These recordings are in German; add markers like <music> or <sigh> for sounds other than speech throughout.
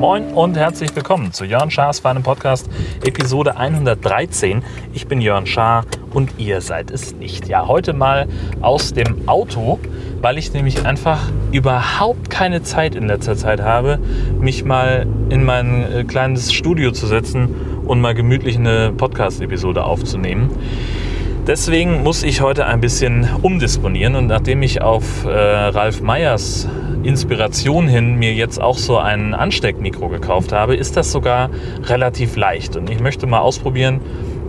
Moin und herzlich willkommen zu Jörn Schars feinem Podcast, Episode 113. Ich bin Jörn Schaar und ihr seid es nicht. Ja, heute mal aus dem Auto, weil ich nämlich einfach überhaupt keine Zeit in letzter Zeit habe, mich mal in mein äh, kleines Studio zu setzen und mal gemütlich eine Podcast-Episode aufzunehmen. Deswegen muss ich heute ein bisschen umdisponieren und nachdem ich auf äh, Ralf Meyers Inspiration hin mir jetzt auch so ein Ansteckmikro gekauft habe, ist das sogar relativ leicht. Und ich möchte mal ausprobieren,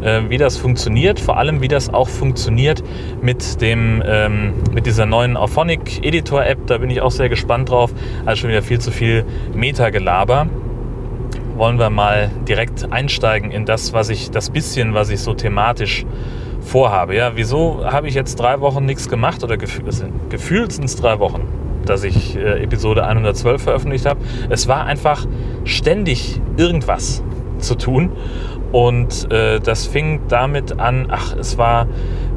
äh, wie das funktioniert, vor allem wie das auch funktioniert mit, dem, ähm, mit dieser neuen Auphonic Editor App. Da bin ich auch sehr gespannt drauf. Also schon wieder viel zu viel Meta-Gelaber. Wollen wir mal direkt einsteigen in das, was ich, das bisschen, was ich so thematisch vorhabe. Ja, wieso habe ich jetzt drei Wochen nichts gemacht oder gefühlt, gefühlt sind es drei Wochen? dass ich äh, Episode 112 veröffentlicht habe. Es war einfach ständig irgendwas zu tun. Und äh, das fing damit an, ach, es war,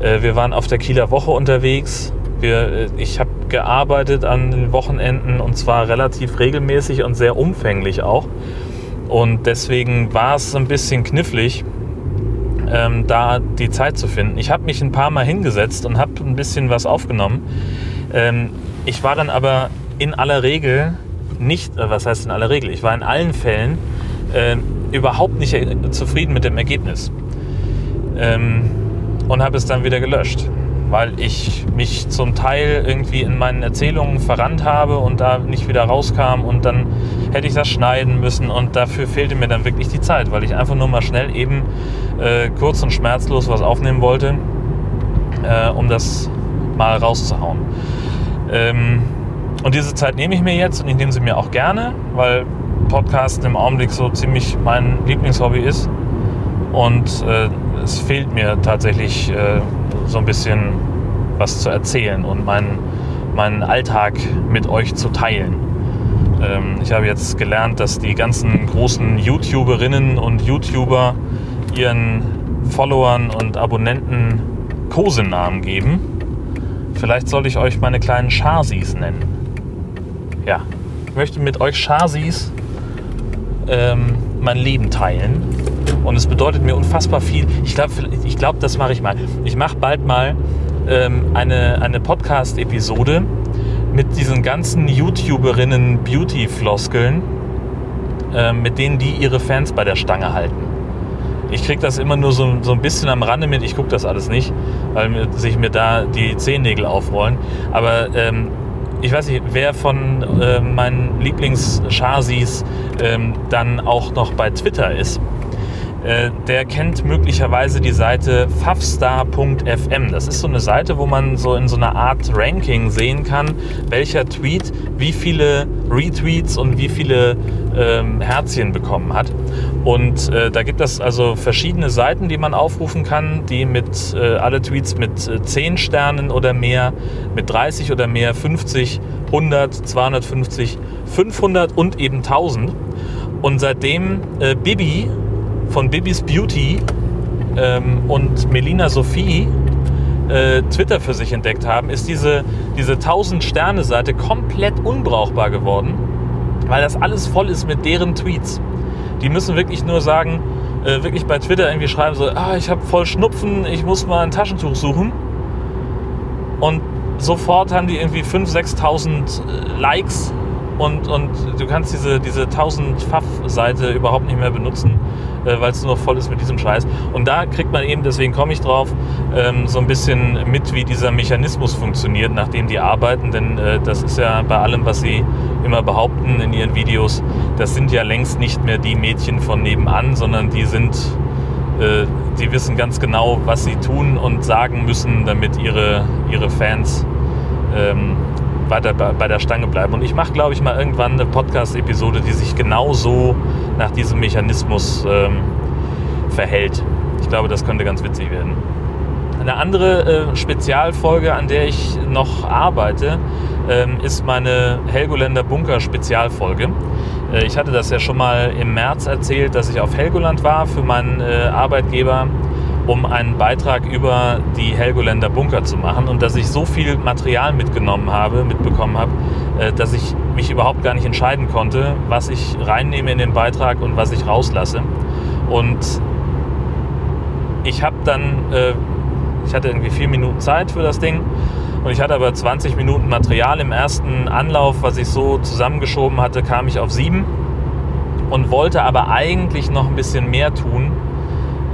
äh, wir waren auf der Kieler Woche unterwegs. Wir, äh, ich habe gearbeitet an den Wochenenden und zwar relativ regelmäßig und sehr umfänglich auch. Und deswegen war es ein bisschen knifflig, ähm, da die Zeit zu finden. Ich habe mich ein paar Mal hingesetzt und habe ein bisschen was aufgenommen. Ähm, ich war dann aber in aller Regel nicht, äh, was heißt in aller Regel, ich war in allen Fällen äh, überhaupt nicht zufrieden mit dem Ergebnis. Ähm, und habe es dann wieder gelöscht, weil ich mich zum Teil irgendwie in meinen Erzählungen verrannt habe und da nicht wieder rauskam und dann hätte ich das schneiden müssen und dafür fehlte mir dann wirklich die Zeit, weil ich einfach nur mal schnell eben äh, kurz und schmerzlos was aufnehmen wollte, äh, um das mal rauszuhauen. Ähm, und diese Zeit nehme ich mir jetzt und ich nehme sie mir auch gerne, weil Podcasten im Augenblick so ziemlich mein Lieblingshobby ist. Und äh, es fehlt mir tatsächlich äh, so ein bisschen was zu erzählen und meinen, meinen Alltag mit euch zu teilen. Ähm, ich habe jetzt gelernt, dass die ganzen großen YouTuberinnen und YouTuber ihren Followern und Abonnenten Kosenamen geben. Vielleicht sollte ich euch meine kleinen Charsis nennen. Ja, ich möchte mit euch Charsis ähm, mein Leben teilen. Und es bedeutet mir unfassbar viel. Ich glaube, ich glaub, das mache ich mal. Ich mache bald mal ähm, eine, eine Podcast-Episode mit diesen ganzen YouTuberinnen Beauty-Floskeln, äh, mit denen die ihre Fans bei der Stange halten. Ich kriege das immer nur so, so ein bisschen am Rande mit. Ich gucke das alles nicht, weil sich mir da die Zehennägel aufrollen. Aber ähm, ich weiß nicht, wer von äh, meinen Lieblings-Chasis ähm, dann auch noch bei Twitter ist. Äh, der kennt möglicherweise die Seite fafstar.fm. Das ist so eine Seite, wo man so in so einer Art Ranking sehen kann, welcher Tweet wie viele Retweets und wie viele ähm, Herzchen bekommen hat. Und äh, da gibt es also verschiedene Seiten, die man aufrufen kann, die mit äh, alle Tweets mit äh, 10 Sternen oder mehr, mit 30 oder mehr, 50, 100, 250, 500 und eben 1000. Und seitdem äh, Bibi von Bibis Beauty ähm, und Melina Sophie äh, Twitter für sich entdeckt haben, ist diese, diese 1000-Sterne-Seite komplett unbrauchbar geworden, weil das alles voll ist mit deren Tweets. Die müssen wirklich nur sagen, äh, wirklich bei Twitter irgendwie schreiben so, ah, ich habe voll Schnupfen, ich muss mal ein Taschentuch suchen. Und sofort haben die irgendwie 5.000, 6.000 äh, Likes und, und du kannst diese, diese 1000 Pfaff-Seite überhaupt nicht mehr benutzen, äh, weil es nur voll ist mit diesem Scheiß. Und da kriegt man eben, deswegen komme ich drauf, ähm, so ein bisschen mit, wie dieser Mechanismus funktioniert, nachdem die arbeiten. Denn äh, das ist ja bei allem, was sie immer behaupten in ihren Videos, das sind ja längst nicht mehr die Mädchen von nebenan, sondern die sind, äh, die wissen ganz genau, was sie tun und sagen müssen, damit ihre, ihre Fans ähm, weiter bei der Stange bleiben. Und ich mache, glaube ich, mal irgendwann eine Podcast-Episode, die sich genau so nach diesem Mechanismus ähm, verhält. Ich glaube, das könnte ganz witzig werden. eine andere äh, Spezialfolge, an der ich noch arbeite, ähm, ist meine Helgoländer Bunker Spezialfolge. Äh, ich hatte das ja schon mal im März erzählt, dass ich auf Helgoland war für meinen äh, Arbeitgeber, um einen Beitrag über die Helgoländer Bunker zu machen und dass ich so viel Material mitgenommen habe, mitbekommen habe, äh, dass ich mich überhaupt gar nicht entscheiden konnte, was ich reinnehme in den Beitrag und was ich rauslasse. Und ich habe dann, äh, ich hatte irgendwie vier Minuten Zeit für das Ding und ich hatte aber 20 Minuten Material. Im ersten Anlauf, was ich so zusammengeschoben hatte, kam ich auf sieben und wollte aber eigentlich noch ein bisschen mehr tun,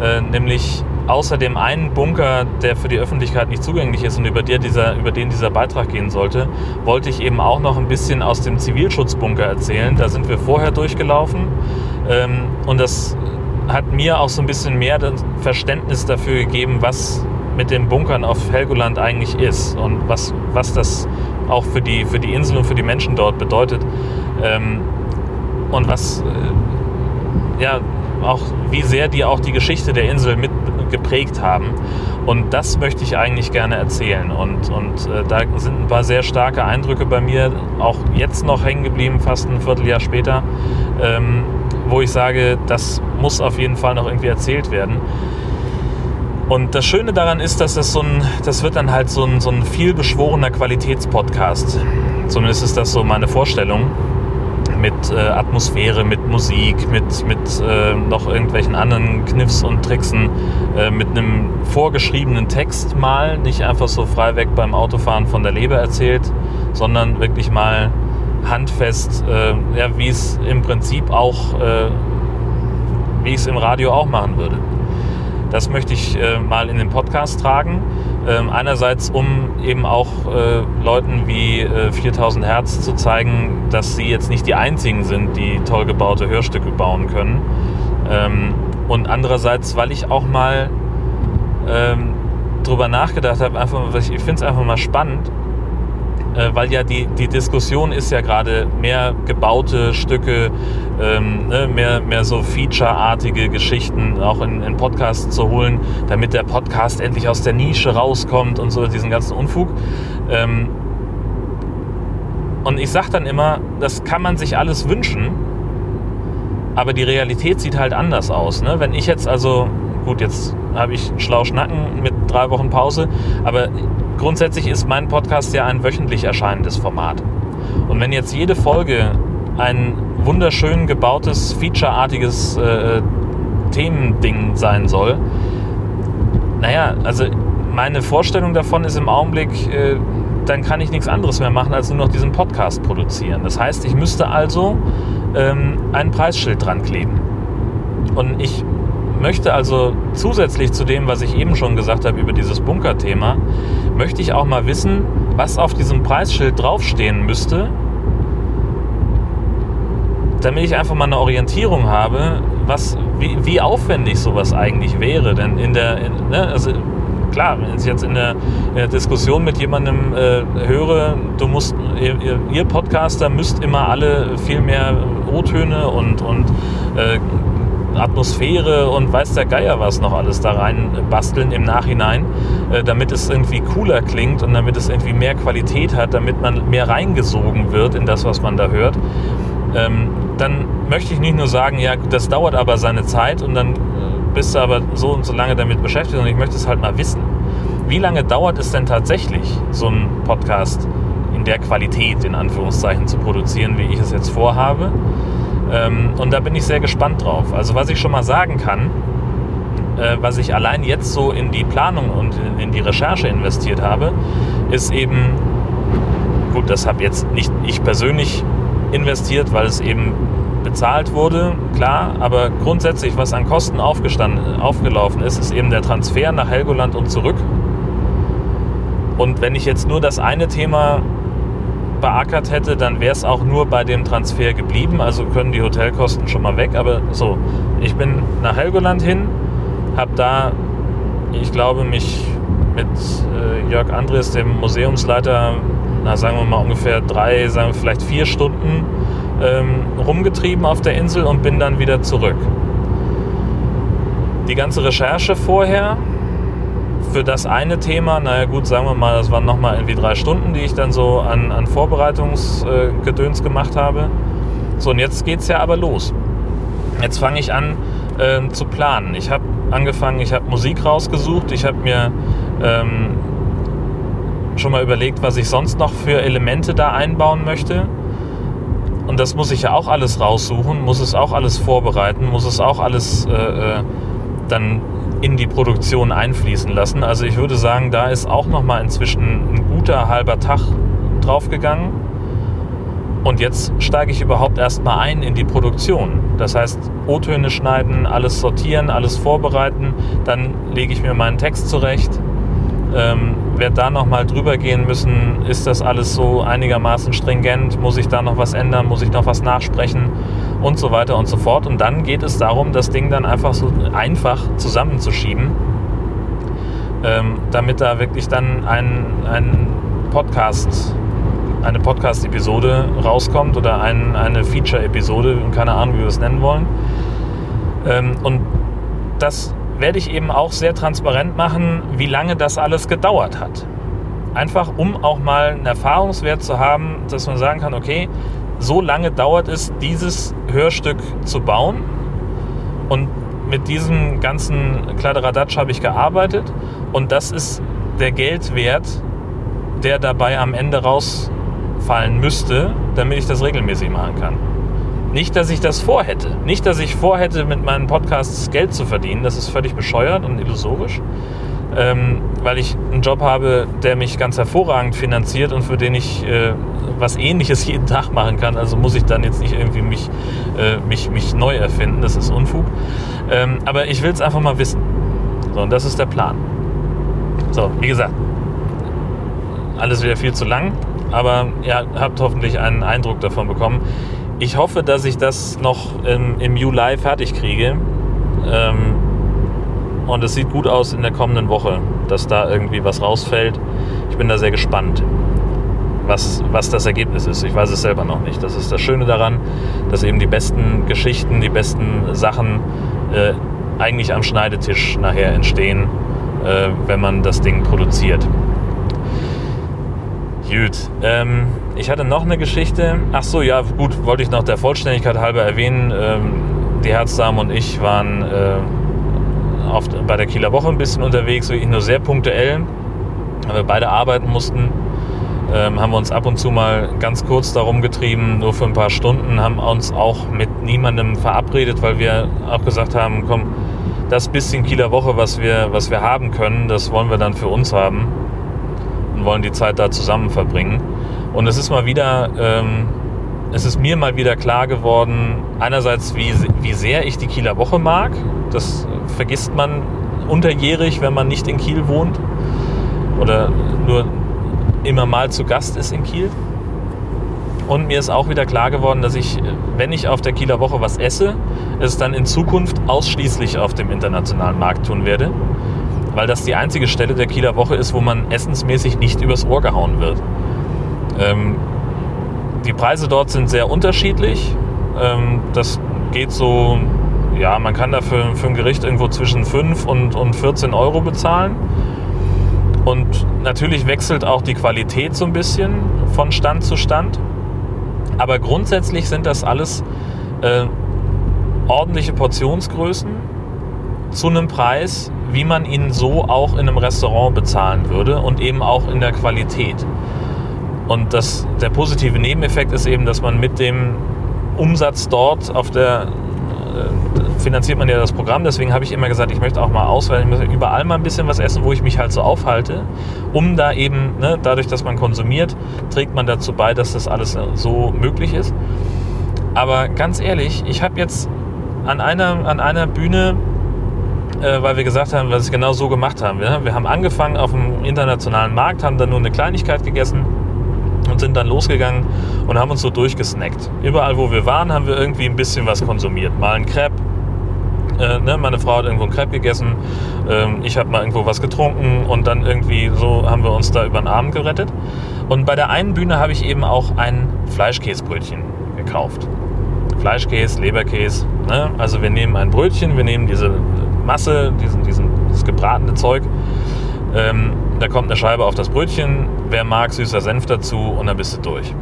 äh, nämlich außer dem einen Bunker, der für die Öffentlichkeit nicht zugänglich ist und über, dieser, über den dieser Beitrag gehen sollte, wollte ich eben auch noch ein bisschen aus dem Zivilschutzbunker erzählen. Da sind wir vorher durchgelaufen ähm, und das hat mir auch so ein bisschen mehr Verständnis dafür gegeben, was mit den Bunkern auf Helgoland eigentlich ist und was, was das auch für die, für die Insel und für die Menschen dort bedeutet. Ähm, und was, äh, ja, auch wie sehr die auch die Geschichte der Insel mit geprägt haben. Und das möchte ich eigentlich gerne erzählen. Und, und äh, da sind ein paar sehr starke Eindrücke bei mir, auch jetzt noch hängen geblieben, fast ein Vierteljahr später. Ähm, wo ich sage, das muss auf jeden Fall noch irgendwie erzählt werden. Und das Schöne daran ist, dass das so ein, das wird dann halt so ein, so ein vielbeschworener Qualitätspodcast. Zumindest ist das so meine Vorstellung. Mit äh, Atmosphäre, mit Musik, mit, mit äh, noch irgendwelchen anderen Kniffs und Tricksen, äh, mit einem vorgeschriebenen Text mal, nicht einfach so frei weg beim Autofahren von der Leber erzählt, sondern wirklich mal handfest, äh, ja, wie es im Prinzip auch, äh, wie ich es im Radio auch machen würde. Das möchte ich äh, mal in den Podcast tragen. Ähm, einerseits, um eben auch äh, Leuten wie 4000 äh, Hertz zu zeigen, dass sie jetzt nicht die einzigen sind, die toll gebaute Hörstücke bauen können. Ähm, und andererseits, weil ich auch mal ähm, drüber nachgedacht habe, ich finde es einfach mal spannend, äh, weil ja die, die Diskussion ist ja gerade mehr gebaute Stücke, ähm, ne, mehr, mehr so Feature-artige Geschichten auch in, in Podcasts zu holen, damit der Podcast endlich aus der Nische rauskommt und so diesen ganzen Unfug. Ähm, und ich sage dann immer, das kann man sich alles wünschen, aber die Realität sieht halt anders aus. Ne? Wenn ich jetzt also, gut, jetzt habe ich schlau schnacken mit drei Wochen Pause, aber Grundsätzlich ist mein Podcast ja ein wöchentlich erscheinendes Format. Und wenn jetzt jede Folge ein wunderschön gebautes, featureartiges äh, Themending sein soll, naja, also meine Vorstellung davon ist im Augenblick, äh, dann kann ich nichts anderes mehr machen, als nur noch diesen Podcast produzieren. Das heißt, ich müsste also ähm, ein Preisschild dran kleben. Und ich möchte also zusätzlich zu dem, was ich eben schon gesagt habe über dieses Bunker-Thema, möchte ich auch mal wissen, was auf diesem Preisschild draufstehen müsste, damit ich einfach mal eine Orientierung habe, was, wie, wie aufwendig sowas eigentlich wäre. Denn in der, in, ne, also klar, wenn ich jetzt in der, in der Diskussion mit jemandem äh, höre, du musst, ihr, ihr, Podcaster müsst immer alle viel mehr O-Töne und, und äh, Atmosphäre und weiß der Geier was noch alles da rein basteln im Nachhinein, äh, damit es irgendwie cooler klingt und damit es irgendwie mehr Qualität hat, damit man mehr reingesogen wird in das, was man da hört. Ähm, dann möchte ich nicht nur sagen, ja, das dauert aber seine Zeit und dann äh, bist du aber so und so lange damit beschäftigt, sondern ich möchte es halt mal wissen. Wie lange dauert es denn tatsächlich, so einen Podcast in der Qualität, in Anführungszeichen, zu produzieren, wie ich es jetzt vorhabe? Ähm, und da bin ich sehr gespannt drauf. Also was ich schon mal sagen kann, äh, was ich allein jetzt so in die Planung und in, in die Recherche investiert habe, ist eben, gut, das habe jetzt nicht ich persönlich investiert, weil es eben bezahlt wurde, klar, aber grundsätzlich, was an Kosten aufgelaufen ist, ist eben der Transfer nach Helgoland und zurück. Und wenn ich jetzt nur das eine Thema beackert hätte, dann wäre es auch nur bei dem Transfer geblieben. Also können die Hotelkosten schon mal weg. Aber so, ich bin nach Helgoland hin, habe da, ich glaube, mich mit äh, Jörg Andres, dem Museumsleiter, na, sagen wir mal ungefähr drei, sagen wir vielleicht vier Stunden ähm, rumgetrieben auf der Insel und bin dann wieder zurück. Die ganze Recherche vorher für das eine Thema, naja gut, sagen wir mal, das waren nochmal irgendwie drei Stunden, die ich dann so an, an Vorbereitungsgedöns äh, gemacht habe. So, und jetzt geht es ja aber los. Jetzt fange ich an äh, zu planen. Ich habe angefangen, ich habe Musik rausgesucht, ich habe mir ähm, schon mal überlegt, was ich sonst noch für Elemente da einbauen möchte. Und das muss ich ja auch alles raussuchen, muss es auch alles vorbereiten, muss es auch alles äh, äh dann in die Produktion einfließen lassen. Also ich würde sagen, da ist auch noch mal inzwischen ein guter halber Tag draufgegangen. Und jetzt steige ich überhaupt erst mal ein in die Produktion. Das heißt, O-Töne schneiden, alles sortieren, alles vorbereiten, dann lege ich mir meinen Text zurecht, ähm, werde da nochmal drüber gehen müssen, ist das alles so einigermaßen stringent, muss ich da noch was ändern, muss ich noch was nachsprechen und so weiter und so fort. Und dann geht es darum, das Ding dann einfach so einfach zusammenzuschieben, ähm, damit da wirklich dann ein, ein Podcast, eine Podcast-Episode rauskommt oder ein, eine Feature-Episode, keine Ahnung, wie wir es nennen wollen. Ähm, und das werde ich eben auch sehr transparent machen, wie lange das alles gedauert hat. Einfach um auch mal einen Erfahrungswert zu haben, dass man sagen kann, okay, so lange dauert es, dieses Hörstück zu bauen. Und mit diesem ganzen Kladderadatsch habe ich gearbeitet. Und das ist der Geldwert, der dabei am Ende rausfallen müsste, damit ich das regelmäßig machen kann. Nicht, dass ich das vorhätte. Nicht, dass ich vorhätte, mit meinen Podcasts Geld zu verdienen. Das ist völlig bescheuert und illusorisch. Ähm, weil ich einen Job habe, der mich ganz hervorragend finanziert und für den ich äh, was Ähnliches jeden Tag machen kann. Also muss ich dann jetzt nicht irgendwie mich, äh, mich, mich neu erfinden. Das ist Unfug. Ähm, aber ich will es einfach mal wissen. So, und das ist der Plan. So, wie gesagt, alles wieder viel zu lang, aber ihr habt hoffentlich einen Eindruck davon bekommen. Ich hoffe, dass ich das noch im, im Juli fertig kriege. Ähm, und es sieht gut aus in der kommenden Woche, dass da irgendwie was rausfällt. Ich bin da sehr gespannt, was, was das Ergebnis ist. Ich weiß es selber noch nicht. Das ist das Schöne daran, dass eben die besten Geschichten, die besten Sachen äh, eigentlich am Schneidetisch nachher entstehen, äh, wenn man das Ding produziert. Gut. Ähm, ich hatte noch eine Geschichte. Ach so, ja, gut, wollte ich noch der Vollständigkeit halber erwähnen. Ähm, die Herzdame und ich waren äh, auf, bei der Kieler Woche ein bisschen unterwegs, wirklich nur sehr punktuell, weil wir beide arbeiten mussten. Ähm, haben wir uns ab und zu mal ganz kurz darum getrieben, nur für ein paar Stunden, haben uns auch mit niemandem verabredet, weil wir auch gesagt haben, komm, das bisschen Kieler Woche, was wir, was wir haben können, das wollen wir dann für uns haben und wollen die Zeit da zusammen verbringen. Und es ist mal wieder, ähm, es ist mir mal wieder klar geworden, einerseits, wie, wie sehr ich die Kieler Woche mag. Das vergisst man unterjährig, wenn man nicht in Kiel wohnt oder nur immer mal zu Gast ist in Kiel. Und mir ist auch wieder klar geworden, dass ich, wenn ich auf der Kieler Woche was esse, es dann in Zukunft ausschließlich auf dem internationalen Markt tun werde weil das die einzige Stelle der Kieler Woche ist, wo man essensmäßig nicht übers Ohr gehauen wird. Ähm, die Preise dort sind sehr unterschiedlich. Ähm, das geht so, ja, man kann dafür für ein Gericht irgendwo zwischen 5 und, und 14 Euro bezahlen. Und natürlich wechselt auch die Qualität so ein bisschen von Stand zu Stand. Aber grundsätzlich sind das alles äh, ordentliche Portionsgrößen zu einem Preis, wie man ihn so auch in einem Restaurant bezahlen würde und eben auch in der Qualität. Und das, der positive Nebeneffekt ist eben, dass man mit dem Umsatz dort auf der äh, finanziert man ja das Programm, deswegen habe ich immer gesagt, ich möchte auch mal auswählen, ich möchte überall mal ein bisschen was essen, wo ich mich halt so aufhalte, um da eben, ne, dadurch, dass man konsumiert, trägt man dazu bei, dass das alles so möglich ist. Aber ganz ehrlich, ich habe jetzt an einer, an einer Bühne äh, weil wir gesagt haben, was wir genau so gemacht haben. Wir, wir haben angefangen auf dem internationalen Markt, haben dann nur eine Kleinigkeit gegessen und sind dann losgegangen und haben uns so durchgesnackt. Überall, wo wir waren, haben wir irgendwie ein bisschen was konsumiert. Mal ein Crepe, äh, ne, meine Frau hat irgendwo ein Crepe gegessen, ähm, ich habe mal irgendwo was getrunken und dann irgendwie so haben wir uns da über den Abend gerettet. Und bei der einen Bühne habe ich eben auch ein Fleischkäsebrötchen gekauft. Fleischkäse, Leberkäse. Ne? Also wir nehmen ein Brötchen, wir nehmen diese Masse, diesen, diesen, das gebratene Zeug, Ähm, da kommt eine Scheibe auf das Brötchen, wer mag, süßer Senf dazu und dann bist du durch.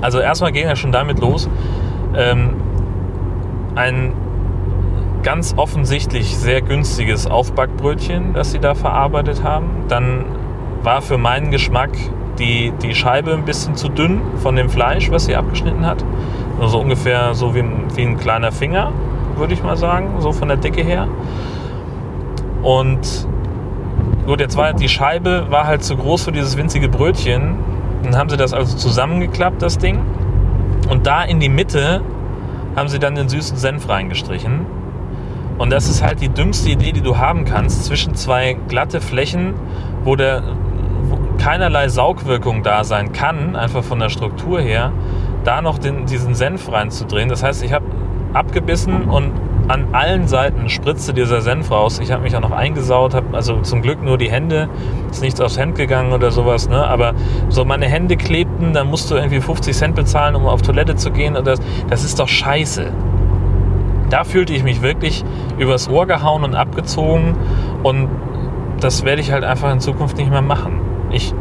Also erstmal gehen wir schon damit los. Ähm, ein ganz offensichtlich sehr günstiges Aufbackbrötchen, das sie da verarbeitet haben. Dann war für meinen Geschmack die, die Scheibe ein bisschen zu dünn von dem Fleisch, was sie abgeschnitten hat. Also ungefähr so wie, wie ein kleiner Finger, würde ich mal sagen, so von der Dicke her. Und gut, jetzt war die Scheibe war halt zu groß für dieses winzige Brötchen. Dann haben sie das also zusammengeklappt, das Ding. Und da in die Mitte haben sie dann den süßen Senf reingestrichen. Und das ist halt die dümmste Idee, die du haben kannst. Zwischen zwei glatte Flächen, wo, der, wo keinerlei Saugwirkung da sein kann, einfach von der Struktur her, da noch den, diesen Senf reinzudrehen. Das heißt, ich habe abgebissen und an allen Seiten spritzte dieser Senf raus. Ich habe mich auch noch eingesaut, habe also zum Glück nur die Hände, ist nichts aufs Hemd gegangen oder sowas, ne? aber so meine Hände klebten, dann musst du irgendwie 50 Cent bezahlen, um auf Toilette zu gehen. Und das, das ist doch scheiße. Da fühlte ich mich wirklich übers Ohr gehauen und abgezogen und das werde ich halt einfach in Zukunft nicht mehr machen. Ich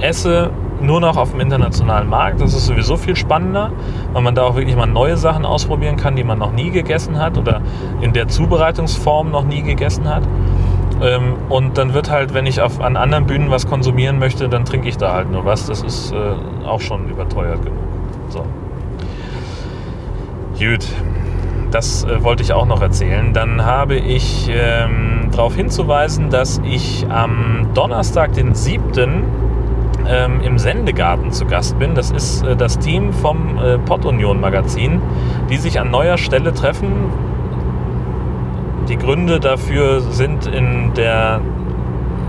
esse nur noch auf dem internationalen Markt. Das ist sowieso viel spannender, weil man da auch wirklich mal neue Sachen ausprobieren kann, die man noch nie gegessen hat oder in der Zubereitungsform noch nie gegessen hat. Ähm, und dann wird halt, wenn ich auf, an anderen Bühnen was konsumieren möchte, dann trinke ich da halt nur was. Das ist äh, auch schon überteuert genug. So. Gut. Das äh, wollte ich auch noch erzählen. Dann habe ich ähm, darauf hinzuweisen, dass ich am Donnerstag, den 7 ähm, im Sendegarten zu Gast bin. Das ist äh, das Team vom äh, Union Magazin, die sich an neuer Stelle treffen. Die Gründe dafür sind in der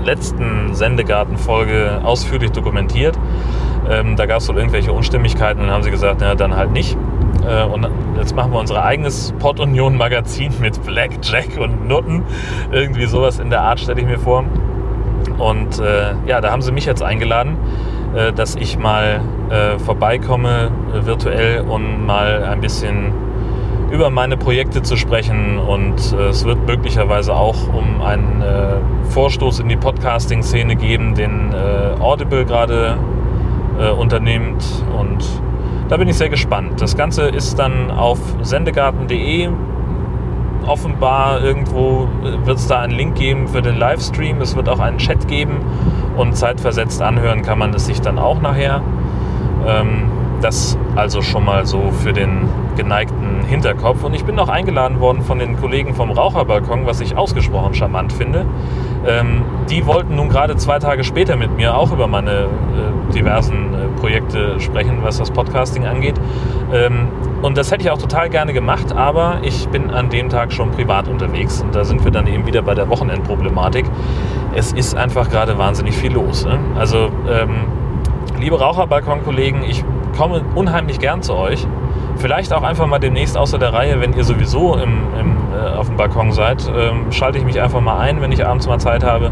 letzten Sendegarten-Folge ausführlich dokumentiert. Ähm, da gab es wohl irgendwelche Unstimmigkeiten und dann haben sie gesagt, na dann halt nicht. Äh, und jetzt machen wir unser eigenes Pod Union Magazin mit Blackjack und Nutten. Irgendwie sowas in der Art stelle ich mir vor. Und äh, ja, da haben sie mich jetzt eingeladen, äh, dass ich mal äh, vorbeikomme äh, virtuell und mal ein bisschen über meine Projekte zu sprechen. Und äh, es wird möglicherweise auch um einen äh, Vorstoß in die Podcasting-Szene geben, den Audible gerade unternimmt. Und da bin ich sehr gespannt. Das Ganze ist dann auf sendegarten.de offenbar irgendwo wird es da einen Link geben für den Livestream. Es wird auch einen Chat geben und zeitversetzt anhören kann man es sich dann auch nachher. Ähm, das also schon mal so für den geneigten Hinterkopf. Und ich bin noch eingeladen worden von den Kollegen vom Raucherbalkon, was ich ausgesprochen charmant finde. Ähm, die wollten nun gerade zwei Tage später mit mir auch über meine äh, diversen äh, Projekte sprechen, was das Podcasting angeht. Ähm, und das hätte ich auch total gerne gemacht, aber ich bin an dem Tag schon privat unterwegs. Und da sind wir dann eben wieder bei der Wochenendproblematik. Es ist einfach gerade wahnsinnig viel los. Ne? Also, ähm, liebe Raucherbalkon-Kollegen, ich komme unheimlich gern zu euch. Vielleicht auch einfach mal demnächst außer der Reihe, wenn ihr sowieso im, im, äh, auf dem Balkon seid, ähm, schalte ich mich einfach mal ein, wenn ich abends mal Zeit habe.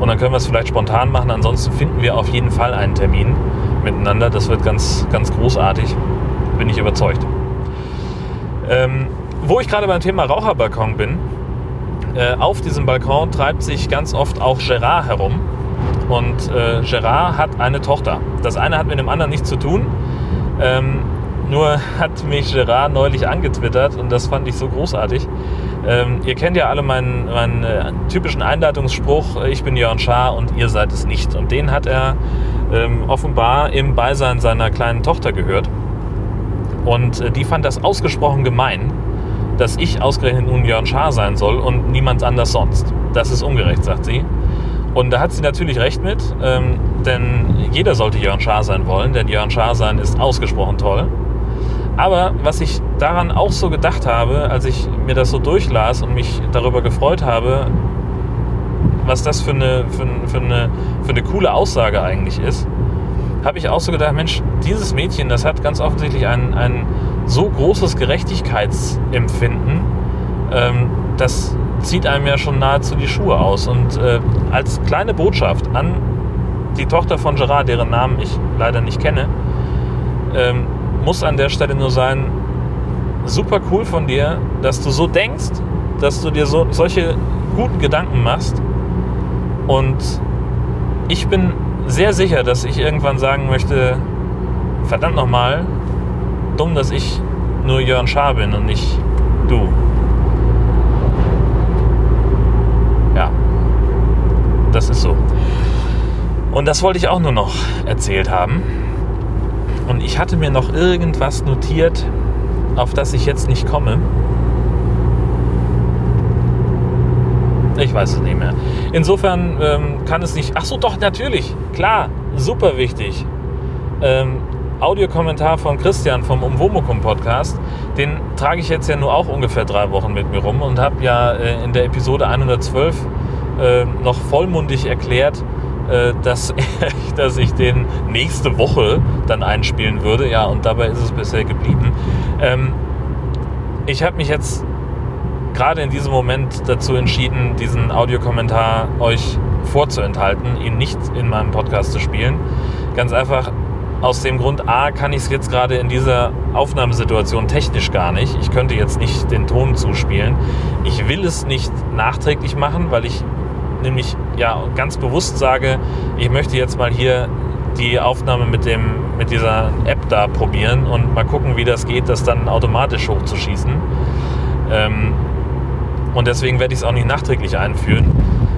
Und dann können wir es vielleicht spontan machen. Ansonsten finden wir auf jeden Fall einen Termin miteinander. Das wird ganz, ganz großartig. Bin ich überzeugt. Ähm, wo ich gerade beim Thema Raucherbalkon bin, äh, auf diesem Balkon treibt sich ganz oft auch Gerard herum. Und äh, Gerard hat eine Tochter. Das eine hat mit dem anderen nichts zu tun. Ähm, nur <laughs> hat mich Gerard neulich angetwittert und das fand ich so großartig. Ähm, ihr kennt ja alle meinen, meinen äh, typischen Einleitungsspruch, ich bin Jörn Schaar und ihr seid es nicht. Und den hat er ähm, offenbar im Beisein seiner kleinen Tochter gehört. Und äh, die fand das ausgesprochen gemein, dass ich ausgerechnet nun Jörn Schaar sein soll und niemand anders sonst. Das ist ungerecht, sagt sie. Und da hat sie natürlich recht mit, ähm, denn jeder sollte Jörn Schaar sein wollen, denn Jörn Schaar sein ist ausgesprochen toll. Aber was ich daran auch so gedacht habe, als ich mir das so durchlas und mich darüber gefreut habe, was das für eine, für, für eine, für eine coole Aussage eigentlich ist, habe ich auch so gedacht, Mensch, dieses Mädchen, das hat ganz offensichtlich ein, ein so großes Gerechtigkeitsempfinden, ähm, das zieht einem ja schon nahezu die Schuhe aus. Und äh, als kleine Botschaft an die Tochter von Gerard, deren Namen ich leider nicht kenne, ähm, muss an der Stelle nur sein, super cool von dir, dass du so denkst, dass du dir so, solche guten Gedanken machst. Und ich bin sehr sicher, dass ich irgendwann sagen möchte, verdammt nochmal, dumm, dass ich nur Jörn Schaar bin und nicht du. Ja, das ist so. Und das wollte ich auch nur noch erzählt haben. Und ich hatte mir noch irgendwas notiert, auf das ich jetzt nicht komme. Ich weiß es nicht mehr. Insofern ähm, kann es nicht. Ach so, doch, natürlich. Klar, super wichtig. Ähm, Audiokommentar von Christian vom Umwomukum Podcast. Den trage ich jetzt ja nur auch ungefähr drei Wochen mit mir rum und habe ja äh, in der Episode 112 äh, noch vollmundig erklärt, dass, <laughs> dass ich den nächste Woche dann einspielen würde. Ja, und dabei ist es bisher geblieben. Ähm, ich habe mich jetzt gerade in diesem Moment dazu entschieden, diesen Audiokommentar euch vorzuenthalten, ihn nicht in meinem Podcast zu spielen. Ganz einfach aus dem Grund, A, kann ich es jetzt gerade in dieser Aufnahmesituation technisch gar nicht. Ich könnte jetzt nicht den Ton zuspielen. Ich will es nicht nachträglich machen, weil ich nämlich ja ganz bewusst sage, ich möchte jetzt mal hier die Aufnahme mit, dem, mit dieser App da probieren und mal gucken, wie das geht, das dann automatisch hochzuschießen. Ähm, und deswegen werde ich es auch nicht nachträglich einführen.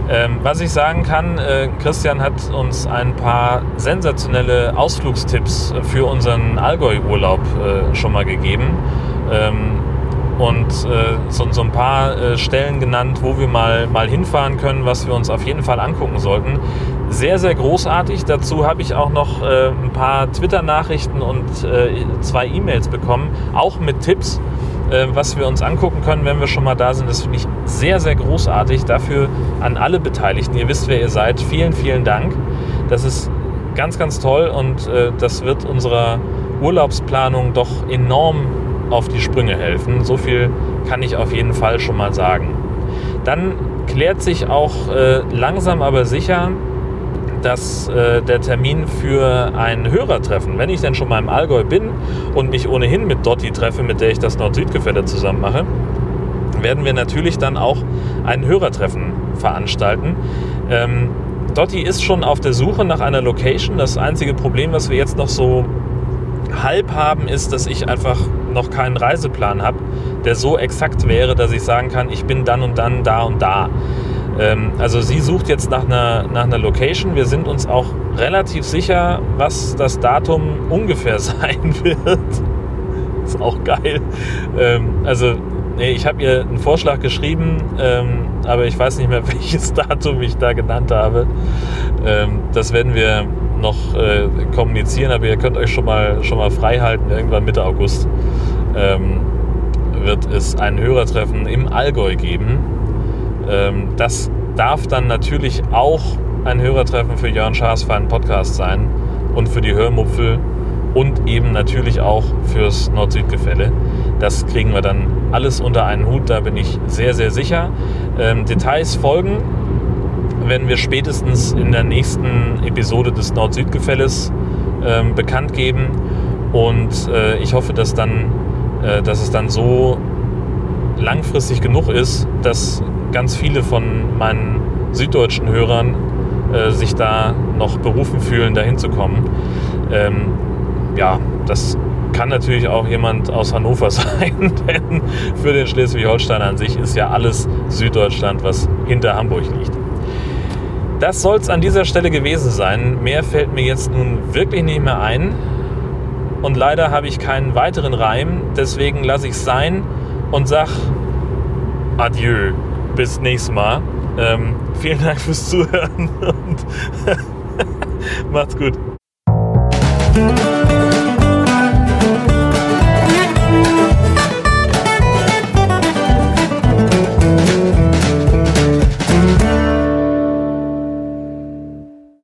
Ähm, was ich sagen kann, äh, Christian hat uns ein paar sensationelle Ausflugstipps für unseren Allgäu-Urlaub äh, schon mal gegeben. Ähm, und äh, so, so, ein paar äh, Stellen genannt, wo wir mal, mal hinfahren können, was wir uns auf jeden Fall angucken sollten. Sehr, sehr großartig. Dazu habe ich auch noch äh, ein paar Twitter-Nachrichten und äh, zwei E-Mails bekommen, auch mit Tipps, äh, was wir uns angucken können, wenn wir schon mal da sind. Das finde ich sehr, sehr großartig. Dafür an alle Beteiligten. Ihr wisst, wer ihr seid. Vielen, vielen Dank. Das ist ganz, ganz toll und äh, das wird unserer Urlaubsplanung doch enorm auf die Sprünge helfen. So viel kann ich auf jeden Fall schon mal sagen. Dann klärt sich auch äh, langsam aber sicher, dass äh, der Termin für ein Hörertreffen, wenn ich denn schon mal im Allgäu bin und mich ohnehin mit Dotti treffe, mit der ich das Nord-Süd-Gefälle zusammen mache, werden wir natürlich dann auch ein Hörertreffen veranstalten. Ähm, Dotti ist schon auf der Suche nach einer Location. Das einzige Problem, was wir jetzt noch so halb haben, ist, dass ich einfach noch keinen Reiseplan habe, der so exakt wäre, dass ich sagen kann, ich bin dann und dann da und da. Ähm, also sie sucht jetzt nach einer, nach einer Location. Wir sind uns auch relativ sicher, was das Datum ungefähr <laughs> sein wird. ist auch geil. Ähm, also nee, ich habe ihr einen Vorschlag geschrieben, ähm, aber ich weiß nicht mehr, <laughs> welches Datum ich da genannt habe. Ähm, das werden wir noch äh, kommunizieren, aber ihr könnt euch schon mal, schon mal frei halten. Irgendwann Mitte August ähm, wird es ein Hörertreffen im Allgäu geben. Ähm, das darf dann natürlich auch ein Hörertreffen für Jörn Schaas für einen Podcast sein und für die Hörmupfel und eben natürlich auch fürs Nord-Süd-Gefälle. Das kriegen wir dann alles unter einen Hut, da bin ich sehr, sehr sicher. Ähm, Details folgen werden wir spätestens in der nächsten Episode des Nord-Süd-Gefälles ähm, bekannt geben. Und äh, ich hoffe, dass, dann, äh, dass es dann so langfristig genug ist, dass ganz viele von meinen süddeutschen Hörern äh, sich da noch berufen fühlen, dahin zu kommen. Ähm, ja, das kann natürlich auch jemand aus Hannover <laughs> sein, denn für den Schleswig-Holstein an sich ist ja alles Süddeutschland, was hinter Hamburg liegt. Das soll es an dieser Stelle gewesen sein. Mehr fällt mir jetzt nun wirklich nicht mehr ein. Und leider habe ich keinen weiteren Reim. Deswegen lasse ich es sein und sage Adieu. Bis nächstes Mal. Ähm, vielen Dank fürs Zuhören <laughs> und <laughs> macht's gut.